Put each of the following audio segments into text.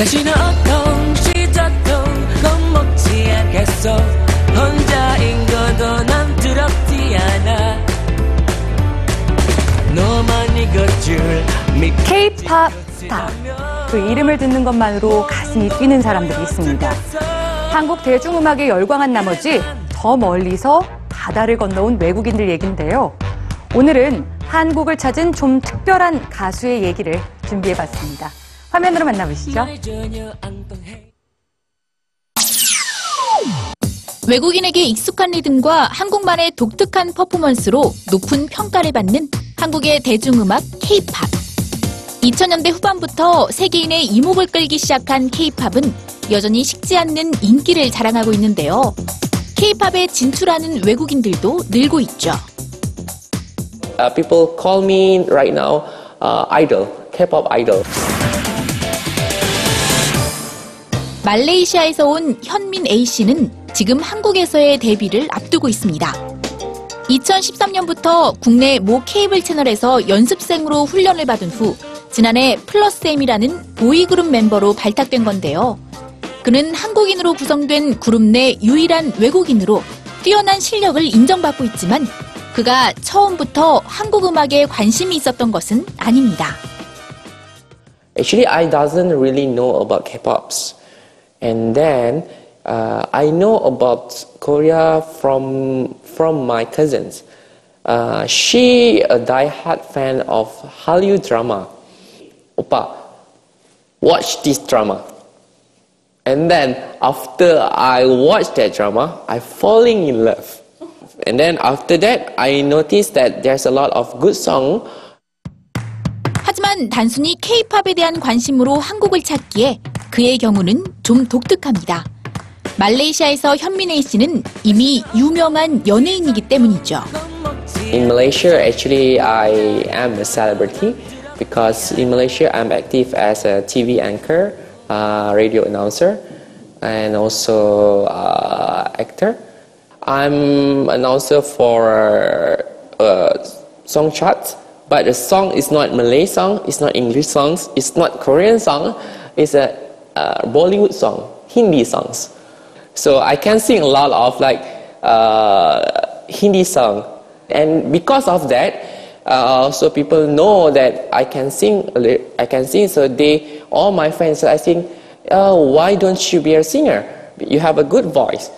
다시는 어떤 시작도 겁먹지 않겠어 혼자인 것도 난 두렵지 않아 너만 이걸 줄 믿고 K-팝 스타. 그 이름을 듣는 것만으로 가슴이 뛰는 사람들이 있습니다. 한국 대중음악에 열광한 나머지 더 멀리서 바다를 건너온 외국인들 얘긴데요. 오늘은 한국을 찾은 좀 특별한 가수의 얘기를 준비해봤습니다. 화면으로 만나보시죠. 외국인에게 익숙한 리듬과 한국만의 독특한 퍼포먼스로 높은 평가를 받는 한국의 대중음악 K-팝. 2000년대 후반부터 세계인의 이목을 끌기 시작한 K-팝은 여전히 식지 않는 인기를 자랑하고 있는데요. K-팝에 진출하는 외국인들도 늘고 있죠. Uh, people call me right now uh, idol, K-pop idol. 말레이시아에서 온 현민 A씨는 지금 한국에서의 데뷔를 앞두고 있습니다. 2013년부터 국내 모 케이블 채널에서 연습생으로 훈련을 받은 후 지난해 플러스엠이라는 보이그룹 멤버로 발탁된 건데요. 그는 한국인으로 구성된 그룹 내 유일한 외국인으로 뛰어난 실력을 인정받고 있지만 그가 처음부터 한국 음악에 관심이 있었던 것은 아닙니다. Actually, I doesn't really know about K-pops, and then uh, I know about Korea from from my cousins. Uh, she a die-hard fan of Hallyu drama. Oppa, watch this drama. And then after I watched that drama, I falling in love. And then after that, I noticed that there's a lot of good song 하지만 단순히 K-팝에 대한 관심으로 한국을 찾기에 그의 경우는 좀 독특합니다. 말레이시아에서 현민혜 씨는 이미 유명한 연예인이기 때문이죠. In Malaysia, actually, I am a celebrity because in Malaysia, I'm active as a TV anchor, uh, radio announcer, and also uh, actor. I'm announcer for uh, song charts, but the song is not Malay song, it's not English songs, it's not Korean song, it's a uh, Bollywood song, Hindi songs. So I can sing a lot of like uh, Hindi song, and because of that, uh, so people know that I can sing. I can sing. So they, all my friends, I think, oh, why don't you be a singer? You have a good voice.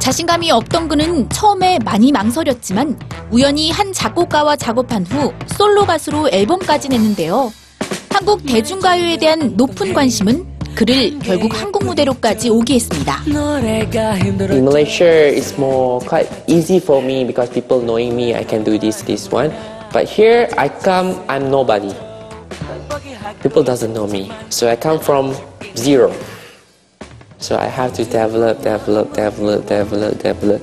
자신감이 없던 그는 처음에 많이 망설였지만 우연히 한 작곡가와 작업한 후 솔로 가수로 앨범까지 냈는데요. 한국 대중가요에 대한 높은 관심은 그를 결국 한국 무대로까지 오게 했습니다. In Malaysia, it's more quite easy for me because people knowing me, I can do this, this one. But here, I come, I'm nobody. People doesn't know me, so I come from zero. So I have to develop, develop, develop, develop, develop.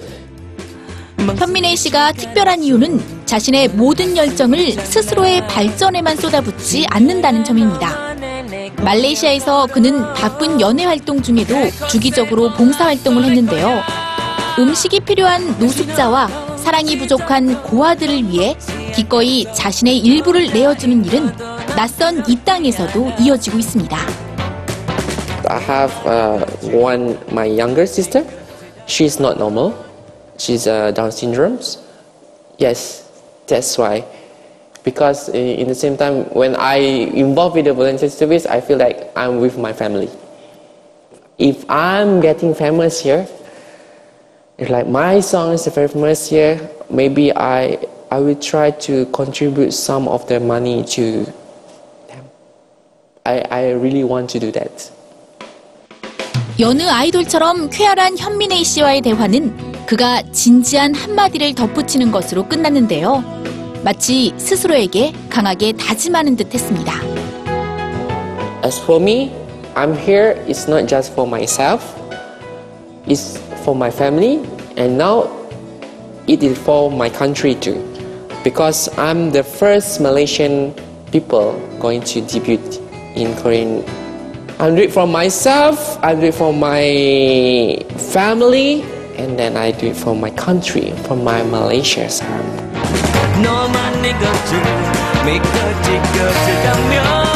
현민혜 씨가 특별한 이유는 자신의 모든 열정을 스스로의 발전에만 쏟아붓지 않는다는 점입니다. 말레이시아에서 그는 바쁜 연애 활동 중에도 주기적으로 봉사 활동을 했는데요. 음식이 필요한 노숙자와 사랑이 부족한 고아들을 위해 기꺼이 자신의 일부를 내어주는 일은 낯선 이 땅에서도 이어지고 있습니다. I have uh, one, my younger sister. She's not normal. She's uh, Down syndrome. Yes, that's why. Because i- in the same time, when I involved with the volunteer service, I feel like I'm with my family. If I'm getting famous here, if like my song is very famous here, maybe I I will try to contribute some of the money to them. I, I really want to do that. 여느 아이돌처럼 쾌활한 현민혜 씨와의 대화는 그가 진지한 한마디를 덧붙이는 것으로 끝났는데요. 마치 스스로에게 강하게 다짐하는 듯 했습니다. As for me, I'm here, it's not just for myself, it's for my family, and now it is for my country too. Because I'm the first Malaysian people going to debut in Korean. I'm doing it for myself, I do it for my family, and then I do it for my country, for my Malaysia. 너만 이것 줄 믿고 지켜주자면